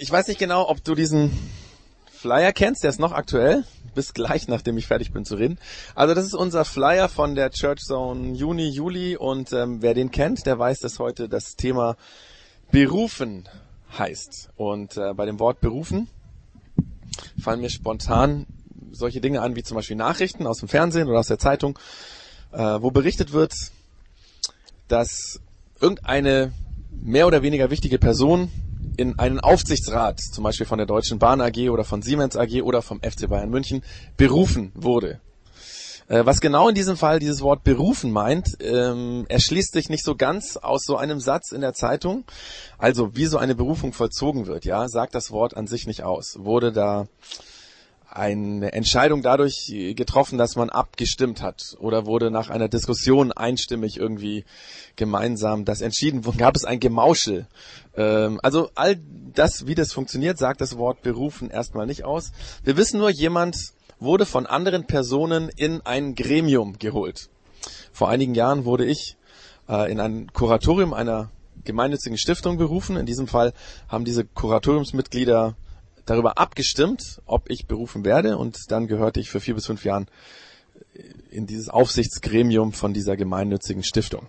Ich weiß nicht genau, ob du diesen Flyer kennst, der ist noch aktuell. Bis gleich, nachdem ich fertig bin zu reden. Also das ist unser Flyer von der Church Zone Juni, Juli und ähm, wer den kennt, der weiß, dass heute das Thema berufen heißt. Und äh, bei dem Wort berufen fallen mir spontan solche Dinge an, wie zum Beispiel Nachrichten aus dem Fernsehen oder aus der Zeitung, äh, wo berichtet wird, dass irgendeine mehr oder weniger wichtige Person in einen Aufsichtsrat, zum Beispiel von der Deutschen Bahn AG oder von Siemens AG oder vom FC Bayern München, berufen wurde. Äh, was genau in diesem Fall dieses Wort berufen meint, ähm, erschließt sich nicht so ganz aus so einem Satz in der Zeitung. Also wie so eine Berufung vollzogen wird, ja, sagt das Wort an sich nicht aus. Wurde da eine Entscheidung dadurch getroffen, dass man abgestimmt hat oder wurde nach einer Diskussion einstimmig irgendwie gemeinsam das entschieden, gab es ein Gemauschel. Ähm, also all das, wie das funktioniert, sagt das Wort berufen erstmal nicht aus. Wir wissen nur, jemand wurde von anderen Personen in ein Gremium geholt. Vor einigen Jahren wurde ich äh, in ein Kuratorium einer gemeinnützigen Stiftung berufen. In diesem Fall haben diese Kuratoriumsmitglieder darüber abgestimmt, ob ich berufen werde und dann gehörte ich für vier bis fünf Jahren in dieses Aufsichtsgremium von dieser gemeinnützigen Stiftung.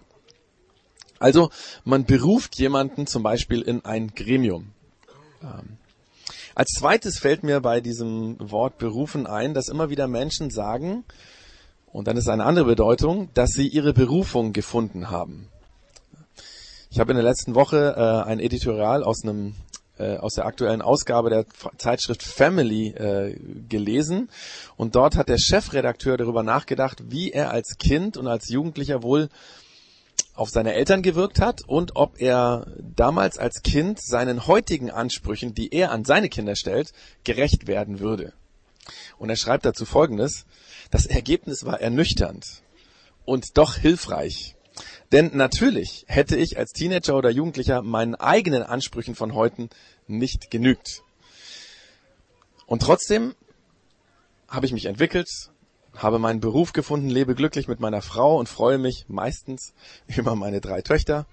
Also man beruft jemanden zum Beispiel in ein Gremium. Ähm, als zweites fällt mir bei diesem Wort berufen ein, dass immer wieder Menschen sagen, und dann ist eine andere Bedeutung, dass sie ihre Berufung gefunden haben. Ich habe in der letzten Woche äh, ein Editorial aus einem äh, aus der aktuellen Ausgabe der Zeitschrift Family äh, gelesen und dort hat der Chefredakteur darüber nachgedacht, wie er als Kind und als Jugendlicher wohl auf seine Eltern gewirkt hat und ob er damals als Kind seinen heutigen Ansprüchen, die er an seine Kinder stellt, gerecht werden würde. Und er schreibt dazu Folgendes. Das Ergebnis war ernüchternd und doch hilfreich. Denn natürlich hätte ich als Teenager oder Jugendlicher meinen eigenen Ansprüchen von heute nicht genügt. Und trotzdem habe ich mich entwickelt, habe meinen Beruf gefunden, lebe glücklich mit meiner Frau und freue mich meistens über meine drei Töchter.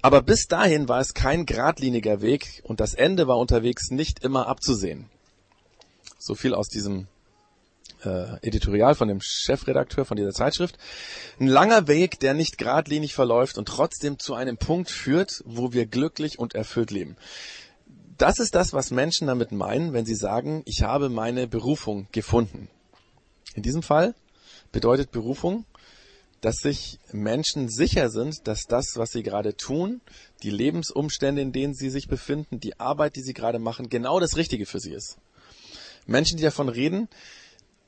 Aber bis dahin war es kein geradliniger Weg und das Ende war unterwegs nicht immer abzusehen. So viel aus diesem äh, Editorial von dem Chefredakteur von dieser Zeitschrift. Ein langer Weg, der nicht geradlinig verläuft und trotzdem zu einem Punkt führt, wo wir glücklich und erfüllt leben. Das ist das, was Menschen damit meinen, wenn sie sagen, ich habe meine Berufung gefunden. In diesem Fall bedeutet Berufung, dass sich Menschen sicher sind, dass das, was sie gerade tun, die Lebensumstände, in denen sie sich befinden, die Arbeit, die sie gerade machen, genau das Richtige für sie ist. Menschen, die davon reden,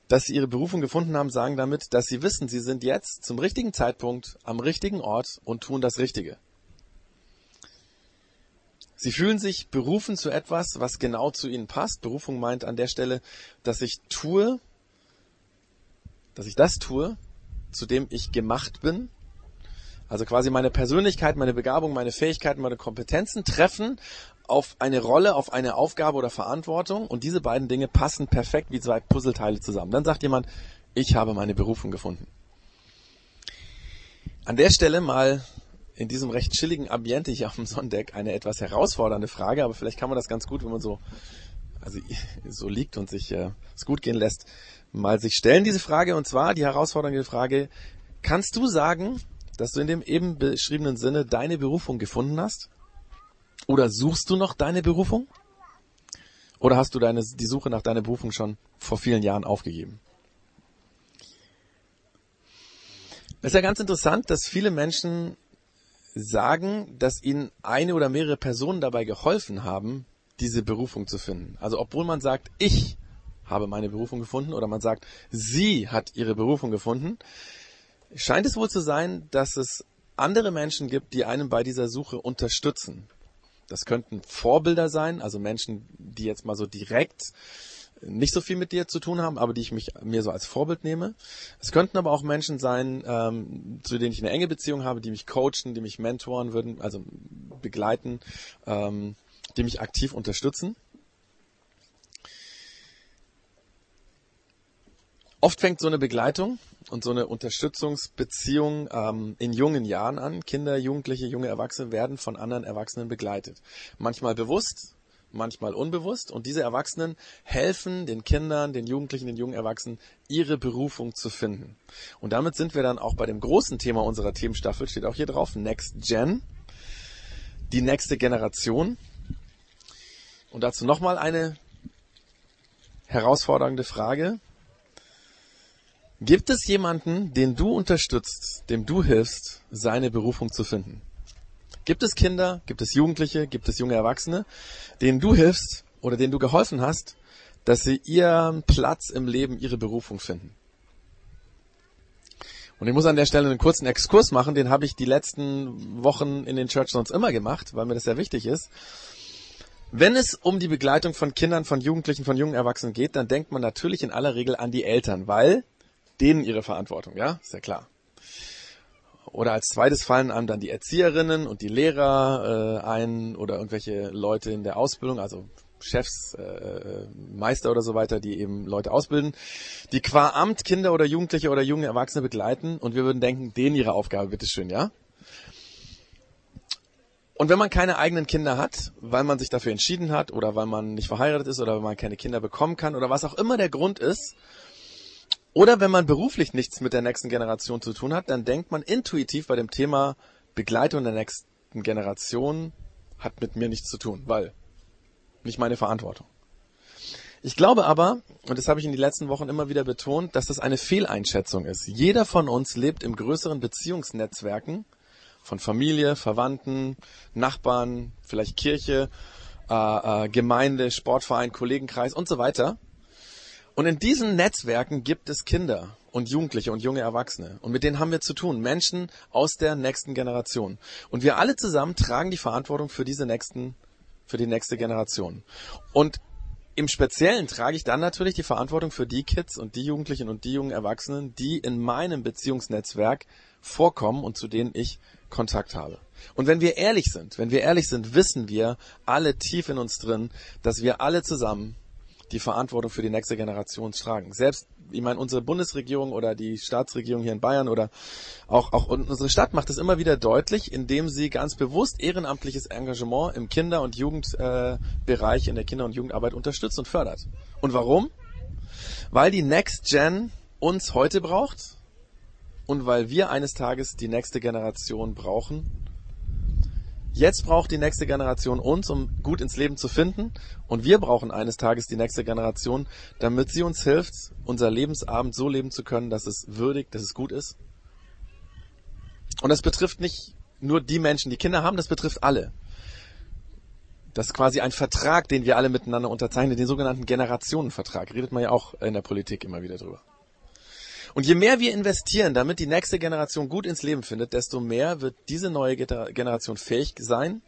dass sie ihre Berufung gefunden haben, sagen damit, dass sie wissen, sie sind jetzt zum richtigen Zeitpunkt am richtigen Ort und tun das Richtige. Sie fühlen sich berufen zu etwas, was genau zu ihnen passt. Berufung meint an der Stelle, dass ich tue, dass ich das tue, zu dem ich gemacht bin. Also quasi meine Persönlichkeit, meine Begabung, meine Fähigkeiten, meine Kompetenzen treffen auf eine Rolle, auf eine Aufgabe oder Verantwortung und diese beiden Dinge passen perfekt wie zwei Puzzleteile zusammen. Dann sagt jemand, ich habe meine Berufung gefunden. An der Stelle mal in diesem recht chilligen Ambiente hier auf dem Sonntag eine etwas herausfordernde Frage, aber vielleicht kann man das ganz gut, wenn man so, also so liegt und sich äh, es gut gehen lässt, mal sich stellen diese Frage und zwar die herausfordernde Frage, kannst du sagen, dass du in dem eben beschriebenen Sinne deine Berufung gefunden hast? Oder suchst du noch deine Berufung? Oder hast du deine, die Suche nach deiner Berufung schon vor vielen Jahren aufgegeben? Es ist ja ganz interessant, dass viele Menschen sagen, dass ihnen eine oder mehrere Personen dabei geholfen haben, diese Berufung zu finden. Also obwohl man sagt, ich habe meine Berufung gefunden oder man sagt, sie hat ihre Berufung gefunden, scheint es wohl zu sein, dass es andere Menschen gibt, die einen bei dieser Suche unterstützen. Das könnten Vorbilder sein, also Menschen, die jetzt mal so direkt nicht so viel mit dir zu tun haben, aber die ich mich mir so als Vorbild nehme. Es könnten aber auch Menschen sein, ähm, zu denen ich eine enge Beziehung habe, die mich coachen, die mich mentoren würden, also begleiten, ähm, die mich aktiv unterstützen. Oft fängt so eine Begleitung und so eine Unterstützungsbeziehung ähm, in jungen Jahren an. Kinder, Jugendliche, junge Erwachsene werden von anderen Erwachsenen begleitet. Manchmal bewusst, manchmal unbewusst. Und diese Erwachsenen helfen den Kindern, den Jugendlichen, den jungen Erwachsenen, ihre Berufung zu finden. Und damit sind wir dann auch bei dem großen Thema unserer Themenstaffel, steht auch hier drauf, Next Gen, die nächste Generation. Und dazu nochmal eine herausfordernde Frage. Gibt es jemanden, den du unterstützt, dem du hilfst, seine Berufung zu finden? Gibt es Kinder, gibt es Jugendliche, gibt es junge Erwachsene, denen du hilfst oder denen du geholfen hast, dass sie ihren Platz im Leben, ihre Berufung finden? Und ich muss an der Stelle einen kurzen Exkurs machen, den habe ich die letzten Wochen in den Church sonst immer gemacht, weil mir das sehr wichtig ist. Wenn es um die Begleitung von Kindern, von Jugendlichen, von jungen Erwachsenen geht, dann denkt man natürlich in aller Regel an die Eltern, weil denen ihre Verantwortung, ja, ist ja klar. Oder als zweites fallen einem dann die Erzieherinnen und die Lehrer äh, ein oder irgendwelche Leute in der Ausbildung, also Chefs, äh, äh, Meister oder so weiter, die eben Leute ausbilden, die qua Amt Kinder oder Jugendliche oder junge Erwachsene begleiten und wir würden denken, denen ihre Aufgabe, bitteschön, ja? Und wenn man keine eigenen Kinder hat, weil man sich dafür entschieden hat oder weil man nicht verheiratet ist oder weil man keine Kinder bekommen kann oder was auch immer der Grund ist, oder wenn man beruflich nichts mit der nächsten Generation zu tun hat, dann denkt man intuitiv bei dem Thema Begleitung der nächsten Generation hat mit mir nichts zu tun, weil nicht meine Verantwortung. Ich glaube aber, und das habe ich in den letzten Wochen immer wieder betont, dass das eine Fehleinschätzung ist. Jeder von uns lebt im größeren Beziehungsnetzwerken von Familie, Verwandten, Nachbarn, vielleicht Kirche, äh, äh, Gemeinde, Sportverein, Kollegenkreis und so weiter. Und in diesen Netzwerken gibt es Kinder und Jugendliche und junge Erwachsene. Und mit denen haben wir zu tun. Menschen aus der nächsten Generation. Und wir alle zusammen tragen die Verantwortung für diese nächsten, für die nächste Generation. Und im Speziellen trage ich dann natürlich die Verantwortung für die Kids und die Jugendlichen und die jungen Erwachsenen, die in meinem Beziehungsnetzwerk vorkommen und zu denen ich Kontakt habe. Und wenn wir ehrlich sind, wenn wir ehrlich sind, wissen wir alle tief in uns drin, dass wir alle zusammen die Verantwortung für die nächste Generation tragen. Selbst, ich meine, unsere Bundesregierung oder die Staatsregierung hier in Bayern oder auch, auch unsere Stadt macht es immer wieder deutlich, indem sie ganz bewusst ehrenamtliches Engagement im Kinder- und Jugendbereich, äh, in der Kinder- und Jugendarbeit unterstützt und fördert. Und warum? Weil die Next Gen uns heute braucht und weil wir eines Tages die nächste Generation brauchen Jetzt braucht die nächste Generation uns, um gut ins Leben zu finden. Und wir brauchen eines Tages die nächste Generation, damit sie uns hilft, unser Lebensabend so leben zu können, dass es würdig, dass es gut ist. Und das betrifft nicht nur die Menschen, die Kinder haben, das betrifft alle. Das ist quasi ein Vertrag, den wir alle miteinander unterzeichnen, den sogenannten Generationenvertrag. Redet man ja auch in der Politik immer wieder drüber. Und je mehr wir investieren, damit die nächste Generation gut ins Leben findet, desto mehr wird diese neue Generation fähig sein,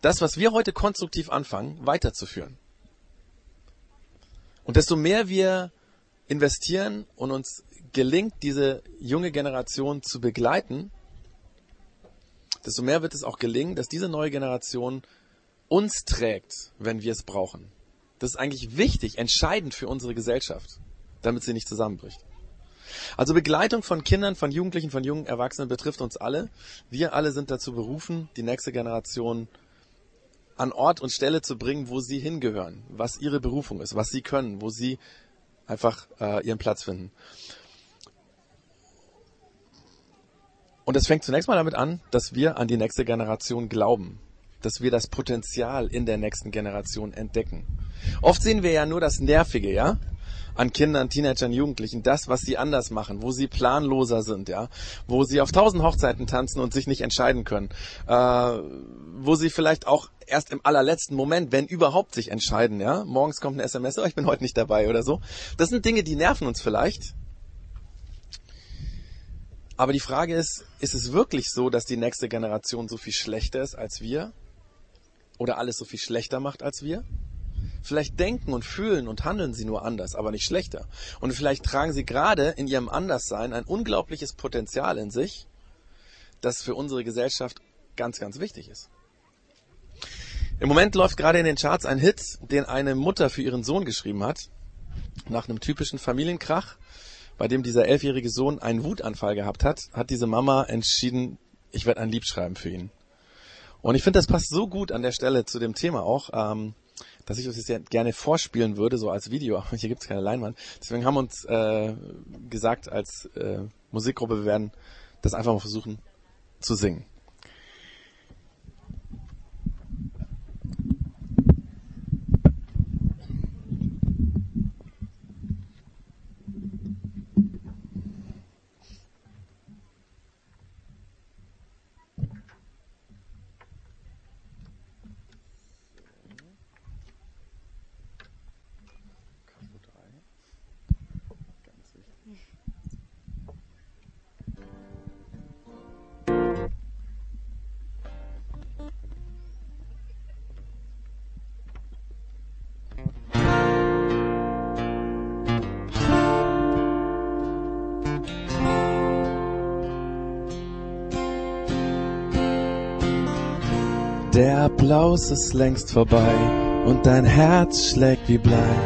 das, was wir heute konstruktiv anfangen, weiterzuführen. Und desto mehr wir investieren und uns gelingt, diese junge Generation zu begleiten, desto mehr wird es auch gelingen, dass diese neue Generation uns trägt, wenn wir es brauchen. Das ist eigentlich wichtig, entscheidend für unsere Gesellschaft, damit sie nicht zusammenbricht. Also Begleitung von Kindern, von Jugendlichen, von jungen Erwachsenen betrifft uns alle. Wir alle sind dazu berufen, die nächste Generation an Ort und Stelle zu bringen, wo sie hingehören, was ihre Berufung ist, was sie können, wo sie einfach äh, ihren Platz finden. Und es fängt zunächst mal damit an, dass wir an die nächste Generation glauben, dass wir das Potenzial in der nächsten Generation entdecken. Oft sehen wir ja nur das Nervige, ja? An Kindern, Teenagern, Jugendlichen, das, was sie anders machen, wo sie planloser sind, ja, wo sie auf tausend Hochzeiten tanzen und sich nicht entscheiden können, äh, wo sie vielleicht auch erst im allerletzten Moment, wenn überhaupt, sich entscheiden, ja. Morgens kommt eine SMS, oh, ich bin heute nicht dabei oder so. Das sind Dinge, die nerven uns vielleicht. Aber die Frage ist, ist es wirklich so, dass die nächste Generation so viel schlechter ist als wir? Oder alles so viel schlechter macht als wir? Vielleicht denken und fühlen und handeln sie nur anders, aber nicht schlechter. Und vielleicht tragen sie gerade in ihrem Anderssein ein unglaubliches Potenzial in sich, das für unsere Gesellschaft ganz, ganz wichtig ist. Im Moment läuft gerade in den Charts ein Hit, den eine Mutter für ihren Sohn geschrieben hat, nach einem typischen Familienkrach, bei dem dieser elfjährige Sohn einen Wutanfall gehabt hat, hat diese Mama entschieden, ich werde ein Lied schreiben für ihn. Und ich finde, das passt so gut an der Stelle zu dem Thema auch. Ähm, dass ich euch das gerne vorspielen würde, so als Video, aber hier gibt's keine Leinwand. Deswegen haben wir uns äh, gesagt als äh, Musikgruppe, wir werden das einfach mal versuchen zu singen. Applaus ist längst vorbei und dein Herz schlägt wie Blei.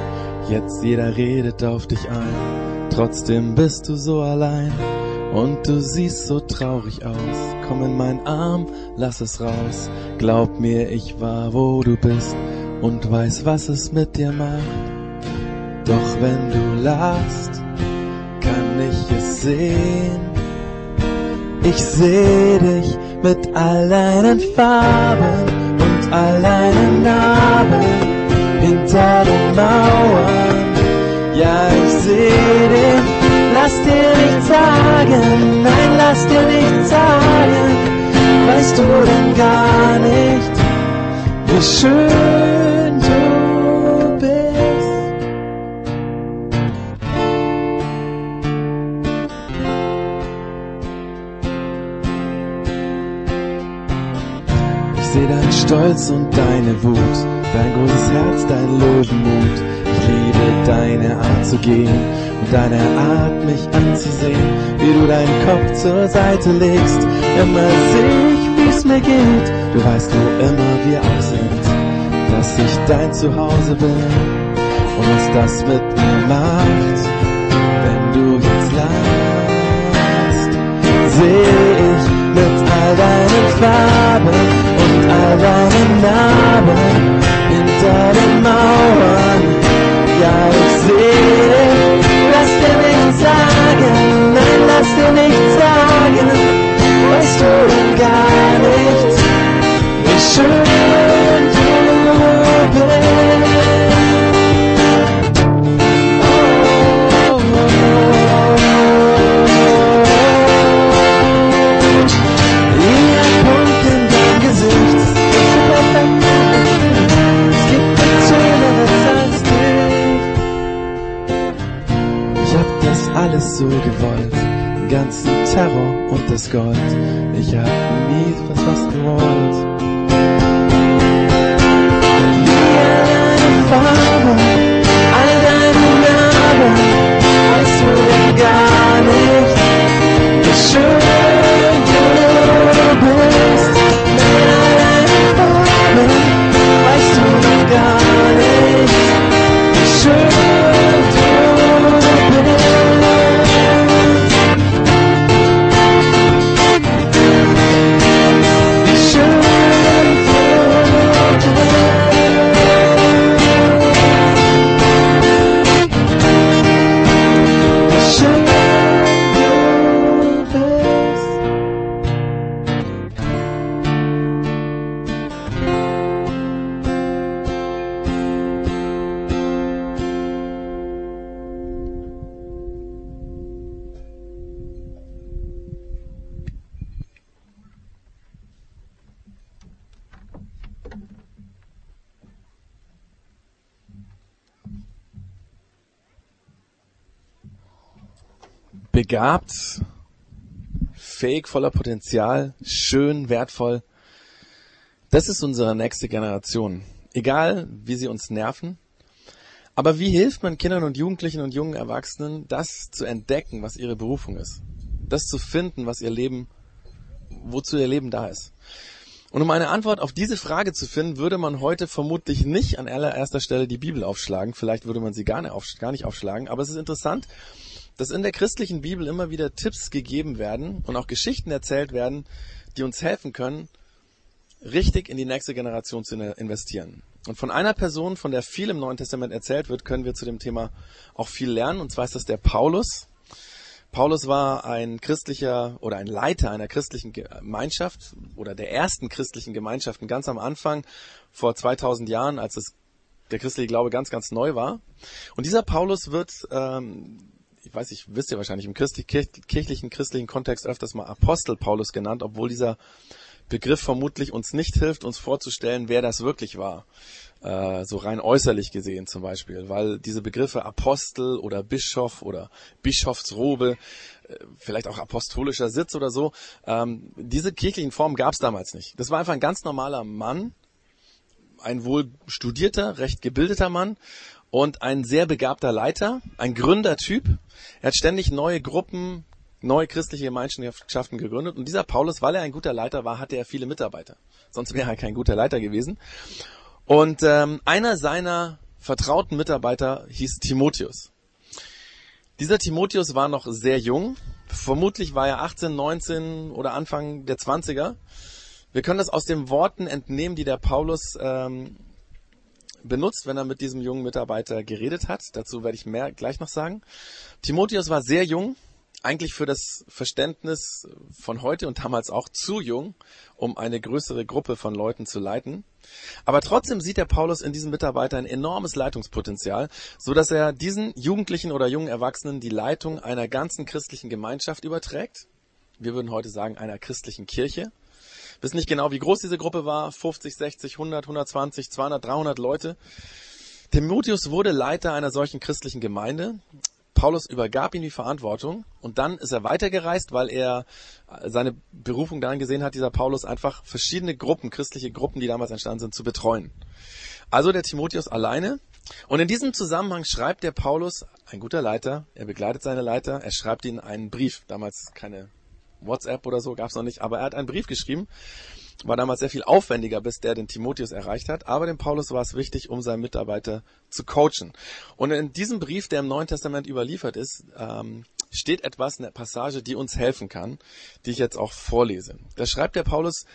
Jetzt jeder redet auf dich ein, trotzdem bist du so allein und du siehst so traurig aus. Komm in meinen Arm, lass es raus. Glaub mir, ich war, wo du bist und weiß, was es mit dir macht. Doch wenn du lachst, kann ich es sehen. Ich seh dich mit all deinen Farben und all deinen Narben hinter den Mauern. Ja, ich seh dich, lass dir nicht sagen, nein, lass dir nicht sagen, weißt du denn gar nicht, wie schön Deinen Stolz und deine Wut, dein großes Herz, dein Löwenmut. Ich liebe deine Art zu gehen und deine Art, mich anzusehen, wie du deinen Kopf zur Seite legst. Immer seh ich, wie's mir geht. Du weißt, wo immer wir auch sind, dass ich dein Zuhause bin und was das mit mir macht, wenn du jetzt lachst. Seh ich mit all deinen Farben und all deinen Narben hinter den Mauern. Ja, ich sehe, lass dir nicht sagen, nein, lass dir nicht sagen, weißt du denn gar nicht, wie schön du bist. Ganzen Terror und das Gold. Ich hab nie was was gewollt. Begabt, fähig, voller Potenzial, schön, wertvoll. Das ist unsere nächste Generation. Egal, wie sie uns nerven. Aber wie hilft man Kindern und Jugendlichen und jungen Erwachsenen, das zu entdecken, was ihre Berufung ist? Das zu finden, was ihr Leben, wozu ihr Leben da ist? Und um eine Antwort auf diese Frage zu finden, würde man heute vermutlich nicht an allererster Stelle die Bibel aufschlagen. Vielleicht würde man sie gar nicht, aufsch gar nicht aufschlagen. Aber es ist interessant, dass in der christlichen Bibel immer wieder Tipps gegeben werden und auch Geschichten erzählt werden, die uns helfen können, richtig in die nächste Generation zu investieren. Und von einer Person, von der viel im Neuen Testament erzählt wird, können wir zu dem Thema auch viel lernen. Und zwar ist das der Paulus. Paulus war ein christlicher oder ein Leiter einer christlichen Gemeinschaft oder der ersten christlichen Gemeinschaften ganz am Anfang vor 2000 Jahren, als es der christliche Glaube ganz, ganz neu war. Und dieser Paulus wird, ähm, ich weiß nicht, wisst ihr wahrscheinlich, im christlich, kirchlichen, christlichen Kontext öfters mal Apostel Paulus genannt, obwohl dieser Begriff vermutlich uns nicht hilft, uns vorzustellen, wer das wirklich war. Äh, so rein äußerlich gesehen zum Beispiel, weil diese Begriffe Apostel oder Bischof oder Bischofsrobe, äh, vielleicht auch apostolischer Sitz oder so, ähm, diese kirchlichen Formen gab es damals nicht. Das war einfach ein ganz normaler Mann, ein wohl studierter, recht gebildeter Mann und ein sehr begabter Leiter, ein Gründertyp. Er hat ständig neue Gruppen, neue christliche Gemeinschaften gegründet. Und dieser Paulus, weil er ein guter Leiter war, hatte er viele Mitarbeiter. Sonst wäre er kein guter Leiter gewesen. Und ähm, einer seiner vertrauten Mitarbeiter hieß Timotheus. Dieser Timotheus war noch sehr jung. Vermutlich war er 18, 19 oder Anfang der 20er. Wir können das aus den Worten entnehmen, die der Paulus ähm, benutzt, wenn er mit diesem jungen Mitarbeiter geredet hat. Dazu werde ich mehr gleich noch sagen. Timotheus war sehr jung, eigentlich für das Verständnis von heute und damals auch zu jung, um eine größere Gruppe von Leuten zu leiten. Aber trotzdem sieht der Paulus in diesem Mitarbeiter ein enormes Leitungspotenzial, so dass er diesen Jugendlichen oder jungen Erwachsenen die Leitung einer ganzen christlichen Gemeinschaft überträgt. Wir würden heute sagen einer christlichen Kirche wissen nicht genau, wie groß diese Gruppe war. 50, 60, 100, 120, 200, 300 Leute. Timotheus wurde Leiter einer solchen christlichen Gemeinde. Paulus übergab ihm die Verantwortung und dann ist er weitergereist, weil er seine Berufung darin gesehen hat, dieser Paulus einfach verschiedene Gruppen, christliche Gruppen, die damals entstanden sind, zu betreuen. Also der Timotheus alleine. Und in diesem Zusammenhang schreibt der Paulus, ein guter Leiter, er begleitet seine Leiter, er schreibt ihnen einen Brief, damals keine WhatsApp oder so gab's noch nicht, aber er hat einen Brief geschrieben. War damals sehr viel aufwendiger, bis der den Timotheus erreicht hat. Aber dem Paulus war es wichtig, um seinen Mitarbeiter zu coachen. Und in diesem Brief, der im Neuen Testament überliefert ist, ähm, steht etwas, eine Passage, die uns helfen kann, die ich jetzt auch vorlese. Da schreibt der Paulus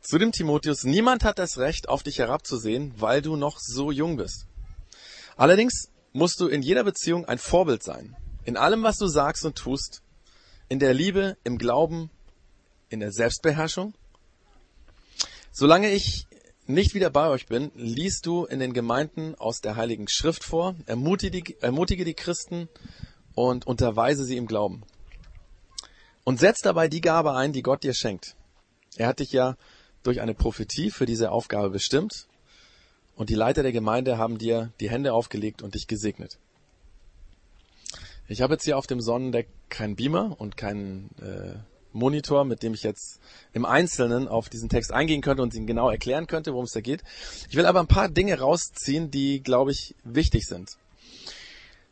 zu dem Timotheus, niemand hat das Recht, auf dich herabzusehen, weil du noch so jung bist. Allerdings musst du in jeder Beziehung ein Vorbild sein. In allem, was du sagst und tust, in der Liebe, im Glauben, in der Selbstbeherrschung? Solange ich nicht wieder bei euch bin, liest du in den Gemeinden aus der Heiligen Schrift vor, ermutige, ermutige die Christen und unterweise sie im Glauben. Und setz dabei die Gabe ein, die Gott dir schenkt. Er hat dich ja durch eine Prophetie für diese Aufgabe bestimmt und die Leiter der Gemeinde haben dir die Hände aufgelegt und dich gesegnet. Ich habe jetzt hier auf dem Sonnendeck keinen Beamer und keinen äh, Monitor, mit dem ich jetzt im Einzelnen auf diesen Text eingehen könnte und ihn genau erklären könnte, worum es da geht. Ich will aber ein paar Dinge rausziehen, die, glaube ich, wichtig sind.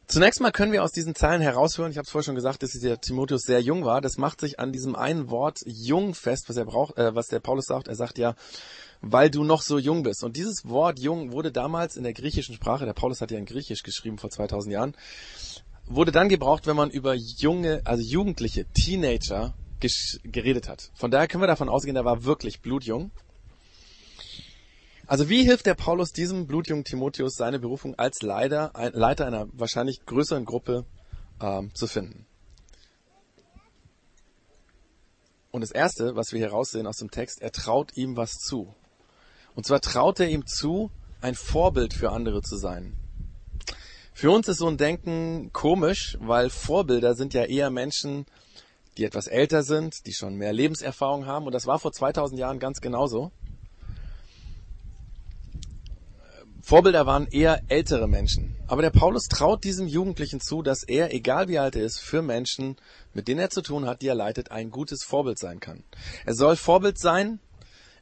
Zunächst mal können wir aus diesen Zeilen heraushören, ich habe es vorher schon gesagt, dass der Timotheus sehr jung war. Das macht sich an diesem einen Wort jung fest, was er braucht, äh, was der Paulus sagt. Er sagt ja, weil du noch so jung bist. Und dieses Wort jung wurde damals in der griechischen Sprache, der Paulus hat ja in Griechisch geschrieben vor 2000 Jahren, wurde dann gebraucht, wenn man über junge, also Jugendliche, Teenager geredet hat. Von daher können wir davon ausgehen, er war wirklich blutjung. Also wie hilft der Paulus diesem blutjungen Timotheus seine Berufung als Leiter, ein, Leiter einer wahrscheinlich größeren Gruppe ähm, zu finden? Und das Erste, was wir hier raussehen aus dem Text, er traut ihm was zu. Und zwar traut er ihm zu, ein Vorbild für andere zu sein. Für uns ist so ein Denken komisch, weil Vorbilder sind ja eher Menschen, die etwas älter sind, die schon mehr Lebenserfahrung haben. Und das war vor 2000 Jahren ganz genauso. Vorbilder waren eher ältere Menschen. Aber der Paulus traut diesem Jugendlichen zu, dass er, egal wie alt er ist, für Menschen, mit denen er zu tun hat, die er leitet, ein gutes Vorbild sein kann. Er soll Vorbild sein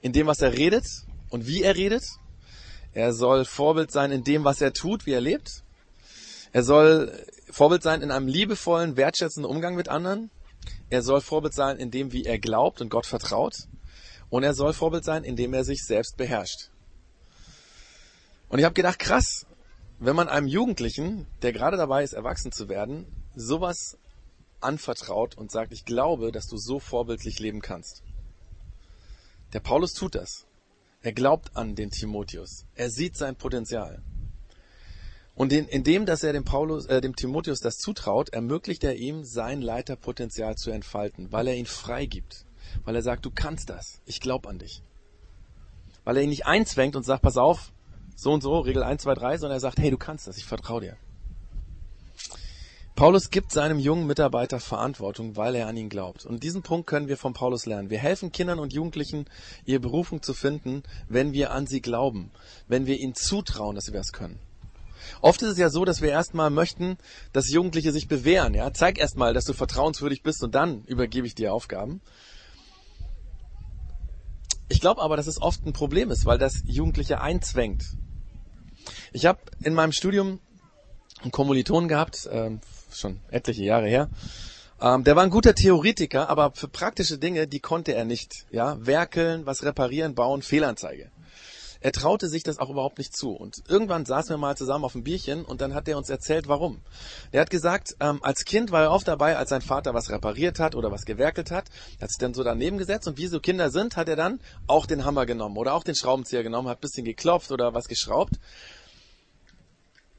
in dem, was er redet und wie er redet. Er soll Vorbild sein in dem, was er tut, wie er lebt. Er soll Vorbild sein in einem liebevollen, wertschätzenden Umgang mit anderen. Er soll Vorbild sein in dem, wie er glaubt und Gott vertraut. Und er soll Vorbild sein, indem er sich selbst beherrscht. Und ich habe gedacht, krass, wenn man einem Jugendlichen, der gerade dabei ist, erwachsen zu werden, sowas anvertraut und sagt, ich glaube, dass du so vorbildlich leben kannst. Der Paulus tut das. Er glaubt an den Timotheus. Er sieht sein Potenzial. Und in, indem, dass er dem Paulus, äh, dem Timotheus das zutraut, ermöglicht er ihm, sein Leiterpotenzial zu entfalten, weil er ihn freigibt. Weil er sagt, du kannst das. Ich glaub an dich. Weil er ihn nicht einzwängt und sagt, pass auf, so und so, Regel 1, 2, 3, sondern er sagt, hey, du kannst das, ich vertraue dir. Paulus gibt seinem jungen Mitarbeiter Verantwortung, weil er an ihn glaubt. Und diesen Punkt können wir von Paulus lernen. Wir helfen Kindern und Jugendlichen, ihre Berufung zu finden, wenn wir an sie glauben, wenn wir ihnen zutrauen, dass sie das können. Oft ist es ja so, dass wir erstmal möchten, dass Jugendliche sich bewähren. Ja, zeig erstmal, dass du vertrauenswürdig bist und dann übergebe ich dir Aufgaben. Ich glaube aber, dass es oft ein Problem ist, weil das Jugendliche einzwängt. Ich habe in meinem Studium einen Kommilitonen gehabt, ähm, schon etliche Jahre her. Ähm, der war ein guter Theoretiker, aber für praktische Dinge, die konnte er nicht. Ja, werkeln, was reparieren, bauen, Fehlanzeige. Er traute sich das auch überhaupt nicht zu. Und irgendwann saßen wir mal zusammen auf einem Bierchen und dann hat er uns erzählt, warum. Er hat gesagt, ähm, als Kind war er oft dabei, als sein Vater was repariert hat oder was gewerkelt hat, hat sich dann so daneben gesetzt und wie so Kinder sind, hat er dann auch den Hammer genommen oder auch den Schraubenzieher genommen, hat bisschen geklopft oder was geschraubt.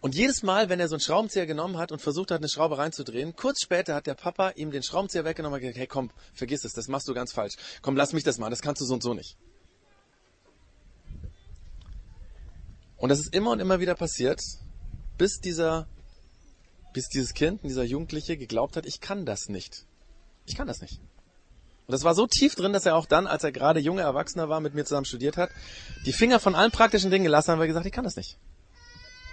Und jedes Mal, wenn er so einen Schraubenzieher genommen hat und versucht hat, eine Schraube reinzudrehen, kurz später hat der Papa ihm den Schraubenzieher weggenommen und gesagt, hey komm, vergiss es, das machst du ganz falsch. Komm, lass mich das machen, das kannst du so und so nicht. Und das ist immer und immer wieder passiert, bis dieser, bis dieses Kind, dieser Jugendliche geglaubt hat, ich kann das nicht. Ich kann das nicht. Und das war so tief drin, dass er auch dann, als er gerade junger Erwachsener war, mit mir zusammen studiert hat, die Finger von allen praktischen Dingen gelassen hat, weil er gesagt, ich kann das nicht.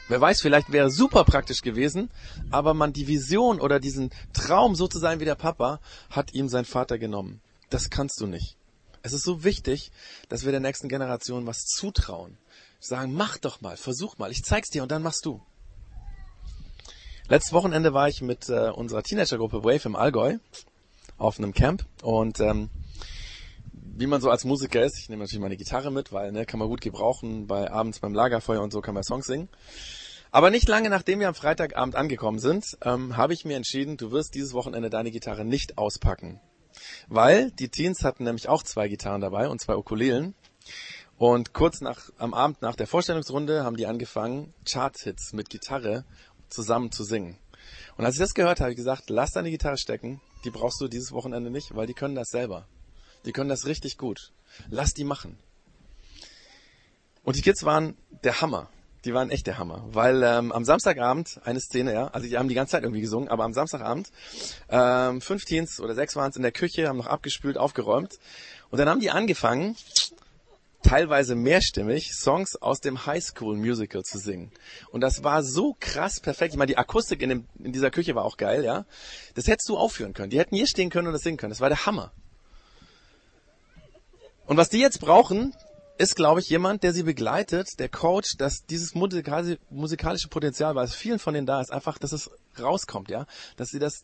Wer weiß, vielleicht wäre super praktisch gewesen, aber man die Vision oder diesen Traum, so zu sein wie der Papa, hat ihm sein Vater genommen. Das kannst du nicht. Es ist so wichtig, dass wir der nächsten Generation was zutrauen. Sagen, mach doch mal, versuch mal, ich zeig's dir und dann machst du. Letztes Wochenende war ich mit äh, unserer Teenagergruppe Wave im Allgäu auf einem Camp und ähm, wie man so als Musiker ist, ich nehme natürlich meine Gitarre mit, weil ne, kann man gut gebrauchen, bei abends beim Lagerfeuer und so kann man Songs singen. Aber nicht lange nachdem wir am Freitagabend angekommen sind, ähm, habe ich mir entschieden, du wirst dieses Wochenende deine Gitarre nicht auspacken. Weil die Teens hatten nämlich auch zwei Gitarren dabei und zwei Ukulelen. Und kurz nach, am Abend nach der Vorstellungsrunde haben die angefangen, Chart-Hits mit Gitarre zusammen zu singen. Und als ich das gehört habe, habe ich gesagt, lass deine Gitarre stecken, die brauchst du dieses Wochenende nicht, weil die können das selber. Die können das richtig gut. Lass die machen. Und die Kids waren der Hammer. Die waren echt der Hammer. Weil ähm, am Samstagabend eine Szene, ja, also die haben die ganze Zeit irgendwie gesungen, aber am Samstagabend ähm, fünf Teens oder sechs waren es in der Küche, haben noch abgespült, aufgeräumt. Und dann haben die angefangen, teilweise mehrstimmig Songs aus dem High School Musical zu singen. Und das war so krass perfekt. Ich meine, die Akustik in, dem, in dieser Küche war auch geil, ja. Das hättest du aufführen können. Die hätten hier stehen können und das singen können. Das war der Hammer. Und was die jetzt brauchen, ist, glaube ich, jemand, der sie begleitet, der Coach, dass dieses musikalische Potenzial, es vielen von denen da ist, einfach, dass es rauskommt, ja, dass sie das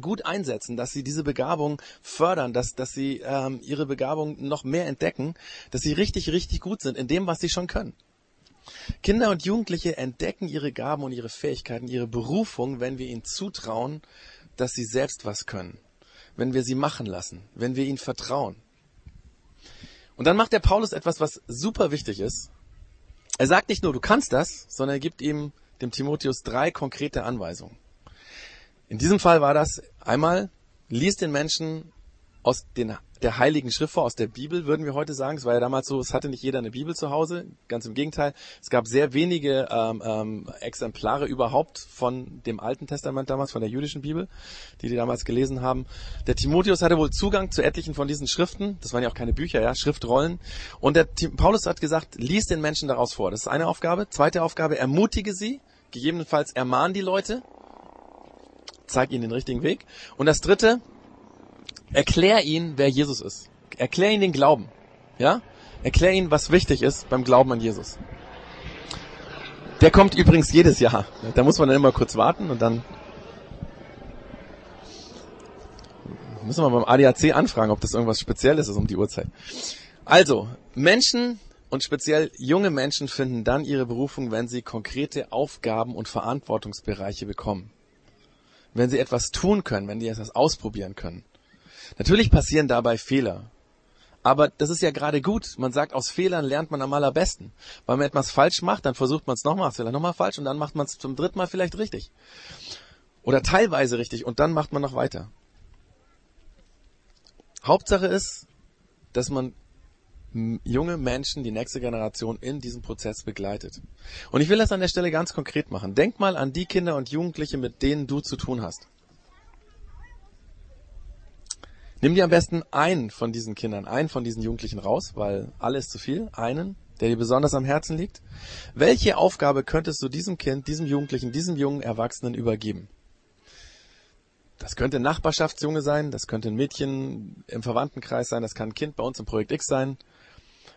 gut einsetzen, dass sie diese Begabung fördern, dass, dass sie ähm, ihre Begabung noch mehr entdecken, dass sie richtig, richtig gut sind in dem, was sie schon können. Kinder und Jugendliche entdecken ihre Gaben und ihre Fähigkeiten, ihre Berufung, wenn wir ihnen zutrauen, dass sie selbst was können, wenn wir sie machen lassen, wenn wir ihnen vertrauen. Und dann macht der Paulus etwas, was super wichtig ist. Er sagt nicht nur, du kannst das, sondern er gibt ihm, dem Timotheus, drei konkrete Anweisungen. In diesem Fall war das einmal, lies den Menschen aus den, der Heiligen Schrift vor, aus der Bibel, würden wir heute sagen. Es war ja damals so, es hatte nicht jeder eine Bibel zu Hause. Ganz im Gegenteil. Es gab sehr wenige ähm, ähm, Exemplare überhaupt von dem Alten Testament damals, von der jüdischen Bibel, die die damals gelesen haben. Der Timotheus hatte wohl Zugang zu etlichen von diesen Schriften. Das waren ja auch keine Bücher, ja, Schriftrollen. Und der Paulus hat gesagt, lies den Menschen daraus vor. Das ist eine Aufgabe. Zweite Aufgabe, ermutige sie. Gegebenenfalls ermahn die Leute. Zeig ihnen den richtigen Weg. Und das dritte, Erklär ihnen, wer Jesus ist. Erklär ihnen den Glauben. Ja? Erklär ihnen, was wichtig ist beim Glauben an Jesus. Der kommt übrigens jedes Jahr. Da muss man dann immer kurz warten und dann müssen wir beim ADAC anfragen, ob das irgendwas Spezielles ist um die Uhrzeit. Also, Menschen und speziell junge Menschen finden dann ihre Berufung, wenn sie konkrete Aufgaben und Verantwortungsbereiche bekommen. Wenn sie etwas tun können, wenn sie etwas ausprobieren können. Natürlich passieren dabei Fehler. Aber das ist ja gerade gut. Man sagt, aus Fehlern lernt man am allerbesten. Weil man etwas falsch macht, dann versucht man es nochmal, vielleicht nochmal falsch und dann macht man es zum dritten Mal vielleicht richtig. Oder teilweise richtig und dann macht man noch weiter. Hauptsache ist, dass man junge Menschen, die nächste Generation in diesem Prozess begleitet. Und ich will das an der Stelle ganz konkret machen. Denk mal an die Kinder und Jugendliche, mit denen du zu tun hast. Nimm dir am besten einen von diesen Kindern, einen von diesen Jugendlichen raus, weil alles zu viel. Einen, der dir besonders am Herzen liegt. Welche Aufgabe könntest du diesem Kind, diesem Jugendlichen, diesem jungen Erwachsenen übergeben? Das könnte ein Nachbarschaftsjunge sein, das könnte ein Mädchen im Verwandtenkreis sein, das kann ein Kind bei uns im Projekt X sein.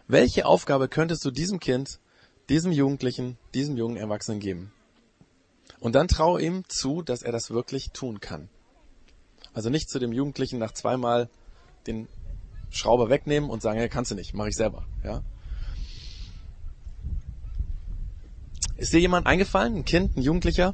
Welche Aufgabe könntest du diesem Kind, diesem Jugendlichen, diesem jungen Erwachsenen geben? Und dann traue ihm zu, dass er das wirklich tun kann. Also nicht zu dem Jugendlichen nach zweimal den Schrauber wegnehmen und sagen, ja, kannst du nicht, mache ich selber. Ja? Ist dir jemand eingefallen, ein Kind, ein Jugendlicher,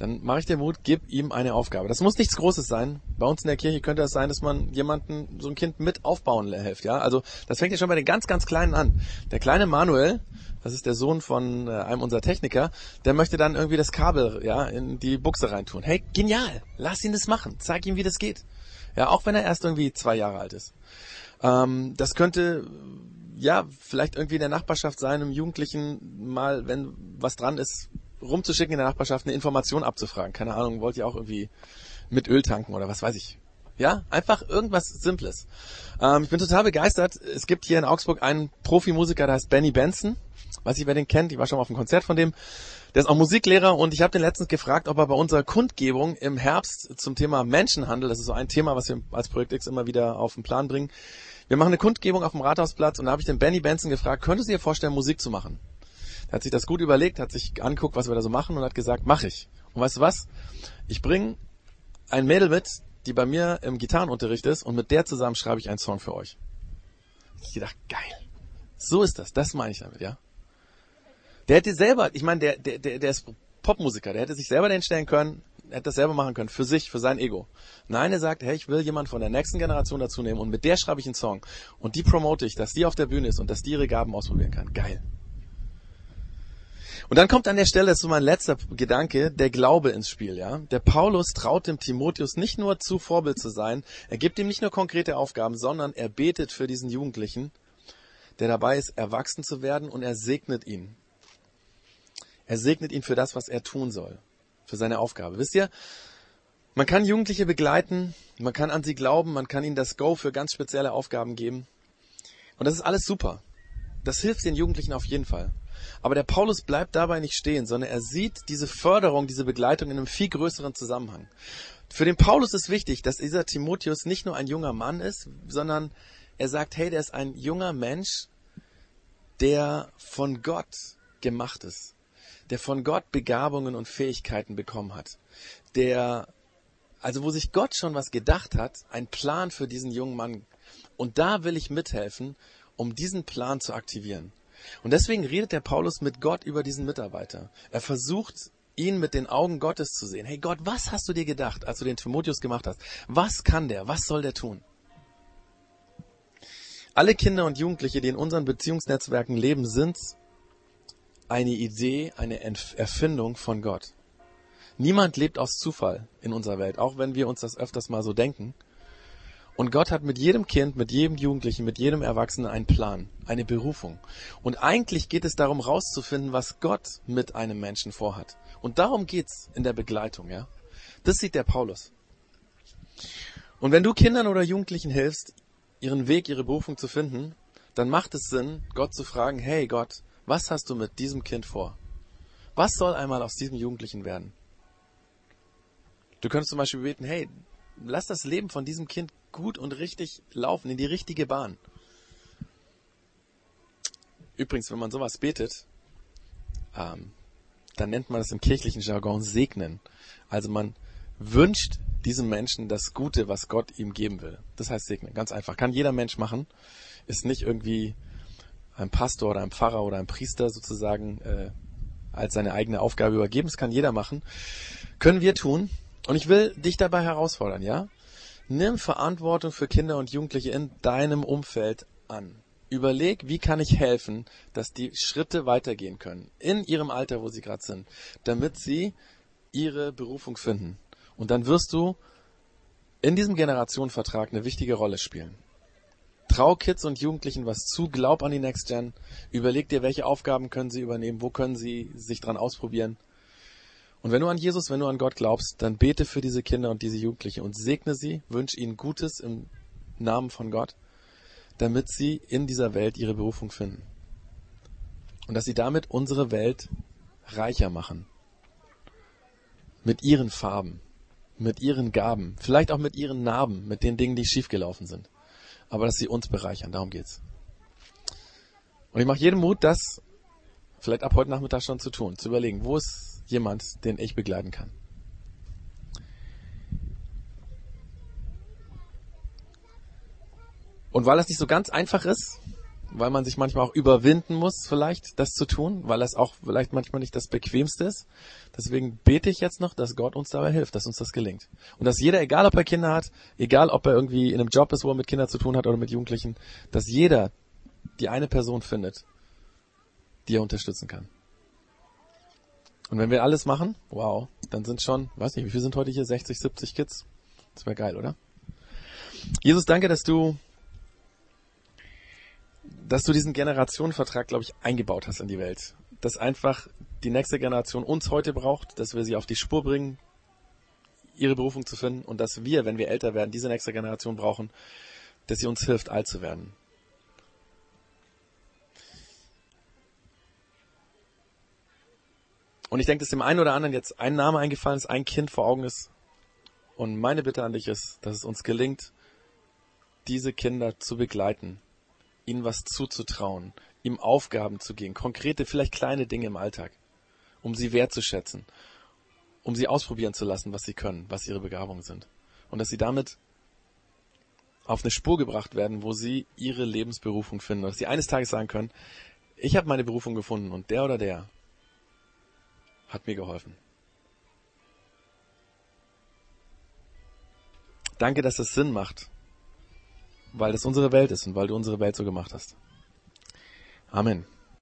dann mache ich dir Mut, gib ihm eine Aufgabe. Das muss nichts Großes sein. Bei uns in der Kirche könnte es das sein, dass man jemanden, so ein Kind mit aufbauen hilft, ja. Also, das fängt ja schon bei den ganz, ganz Kleinen an. Der kleine Manuel, das ist der Sohn von äh, einem unserer Techniker, der möchte dann irgendwie das Kabel, ja, in die Buchse reintun. Hey, genial! Lass ihn das machen. Zeig ihm, wie das geht. Ja, auch wenn er erst irgendwie zwei Jahre alt ist. Ähm, das könnte, ja, vielleicht irgendwie in der Nachbarschaft sein, einem Jugendlichen mal, wenn was dran ist, rumzuschicken in der Nachbarschaft, eine Information abzufragen. Keine Ahnung, wollt ihr auch irgendwie mit Öl tanken oder was weiß ich. Ja, einfach irgendwas Simples. Ähm, ich bin total begeistert. Es gibt hier in Augsburg einen Profimusiker, der heißt Benny Benson. Weiß ich, wer den kennt. Ich war schon mal auf einem Konzert von dem. Der ist auch Musiklehrer und ich habe den letztens gefragt, ob er bei unserer Kundgebung im Herbst zum Thema Menschenhandel, das ist so ein Thema, was wir als Projekt X immer wieder auf den Plan bringen. Wir machen eine Kundgebung auf dem Rathausplatz und da habe ich den Benny Benson gefragt, könntest du dir vorstellen, Musik zu machen? Er hat sich das gut überlegt, hat sich anguckt, was wir da so machen und hat gesagt, mach ich. Und weißt du was? Ich bringe ein Mädel mit, die bei mir im Gitarrenunterricht ist und mit der zusammen schreibe ich einen Song für euch. Ich gedacht, geil. So ist das. Das meine ich damit, ja. Der hätte selber, ich meine, der, der, der, der ist Popmusiker, der hätte sich selber den stellen können, hätte das selber machen können, für sich, für sein Ego. Nein, er sagt, hey, ich will jemand von der nächsten Generation dazu nehmen und mit der schreibe ich einen Song. Und die promote ich, dass die auf der Bühne ist und dass die ihre Gaben ausprobieren kann. Geil. Und dann kommt an der Stelle, das ist so mein letzter Gedanke, der Glaube ins Spiel, ja. Der Paulus traut dem Timotheus nicht nur zu, Vorbild zu sein, er gibt ihm nicht nur konkrete Aufgaben, sondern er betet für diesen Jugendlichen, der dabei ist, erwachsen zu werden und er segnet ihn. Er segnet ihn für das, was er tun soll, für seine Aufgabe. Wisst ihr, man kann Jugendliche begleiten, man kann an sie glauben, man kann ihnen das Go für ganz spezielle Aufgaben geben. Und das ist alles super. Das hilft den Jugendlichen auf jeden Fall. Aber der Paulus bleibt dabei nicht stehen, sondern er sieht diese Förderung, diese Begleitung in einem viel größeren Zusammenhang. Für den Paulus ist wichtig, dass dieser Timotheus nicht nur ein junger Mann ist, sondern er sagt, hey, der ist ein junger Mensch, der von Gott gemacht ist, der von Gott Begabungen und Fähigkeiten bekommen hat, der, also wo sich Gott schon was gedacht hat, ein Plan für diesen jungen Mann. Und da will ich mithelfen, um diesen Plan zu aktivieren. Und deswegen redet der Paulus mit Gott über diesen Mitarbeiter. Er versucht, ihn mit den Augen Gottes zu sehen. Hey Gott, was hast du dir gedacht, als du den Timotheus gemacht hast? Was kann der? Was soll der tun? Alle Kinder und Jugendliche, die in unseren Beziehungsnetzwerken leben, sind eine Idee, eine Erfindung von Gott. Niemand lebt aus Zufall in unserer Welt, auch wenn wir uns das öfters mal so denken. Und Gott hat mit jedem Kind, mit jedem Jugendlichen, mit jedem Erwachsenen einen Plan, eine Berufung. Und eigentlich geht es darum, rauszufinden, was Gott mit einem Menschen vorhat. Und darum geht's in der Begleitung, ja. Das sieht der Paulus. Und wenn du Kindern oder Jugendlichen hilfst, ihren Weg, ihre Berufung zu finden, dann macht es Sinn, Gott zu fragen, hey Gott, was hast du mit diesem Kind vor? Was soll einmal aus diesem Jugendlichen werden? Du könntest zum Beispiel beten, hey, lass das Leben von diesem Kind gut und richtig laufen, in die richtige Bahn. Übrigens, wenn man sowas betet, ähm, dann nennt man das im kirchlichen Jargon segnen. Also man wünscht diesem Menschen das Gute, was Gott ihm geben will. Das heißt segnen. Ganz einfach. Kann jeder Mensch machen. Ist nicht irgendwie ein Pastor oder ein Pfarrer oder ein Priester sozusagen äh, als seine eigene Aufgabe übergeben. Das kann jeder machen. Können wir tun. Und ich will dich dabei herausfordern, ja? Nimm Verantwortung für Kinder und Jugendliche in deinem Umfeld an. Überleg, wie kann ich helfen, dass die Schritte weitergehen können in ihrem Alter, wo sie gerade sind, damit sie ihre Berufung finden. Und dann wirst du in diesem Generationenvertrag eine wichtige Rolle spielen. Trau Kids und Jugendlichen was zu, glaub an die Next Gen, überleg dir, welche Aufgaben können sie übernehmen, wo können sie sich dran ausprobieren. Und wenn du an Jesus, wenn du an Gott glaubst, dann bete für diese Kinder und diese Jugendliche und segne sie, wünsch ihnen Gutes im Namen von Gott, damit sie in dieser Welt ihre Berufung finden. Und dass sie damit unsere Welt reicher machen. Mit ihren Farben, mit ihren Gaben, vielleicht auch mit ihren Narben, mit den Dingen, die schiefgelaufen sind aber dass sie uns bereichern. Darum geht's. Und ich mache jedem Mut, das vielleicht ab heute Nachmittag schon zu tun, zu überlegen, wo ist jemand, den ich begleiten kann. Und weil das nicht so ganz einfach ist, weil man sich manchmal auch überwinden muss, vielleicht das zu tun, weil das auch vielleicht manchmal nicht das Bequemste ist. Deswegen bete ich jetzt noch, dass Gott uns dabei hilft, dass uns das gelingt. Und dass jeder, egal ob er Kinder hat, egal ob er irgendwie in einem Job ist, wo er mit Kindern zu tun hat oder mit Jugendlichen, dass jeder die eine Person findet, die er unterstützen kann. Und wenn wir alles machen, wow, dann sind schon, weiß nicht, wie viele sind heute hier? 60, 70 Kids? Das wäre geil, oder? Jesus, danke, dass du dass du diesen Generationenvertrag, glaube ich, eingebaut hast in die Welt. Dass einfach die nächste Generation uns heute braucht, dass wir sie auf die Spur bringen, ihre Berufung zu finden und dass wir, wenn wir älter werden, diese nächste Generation brauchen, dass sie uns hilft, alt zu werden. Und ich denke, dass dem einen oder anderen jetzt ein Name eingefallen ist, ein Kind vor Augen ist. Und meine Bitte an dich ist, dass es uns gelingt, diese Kinder zu begleiten, ihnen was zuzutrauen, ihm Aufgaben zu geben, konkrete, vielleicht kleine Dinge im Alltag, um sie wertzuschätzen, um sie ausprobieren zu lassen, was sie können, was ihre Begabungen sind. Und dass sie damit auf eine Spur gebracht werden, wo sie ihre Lebensberufung finden. Dass sie eines Tages sagen können, ich habe meine Berufung gefunden und der oder der hat mir geholfen. Danke, dass es Sinn macht, weil das unsere Welt ist und weil du unsere Welt so gemacht hast. Amen.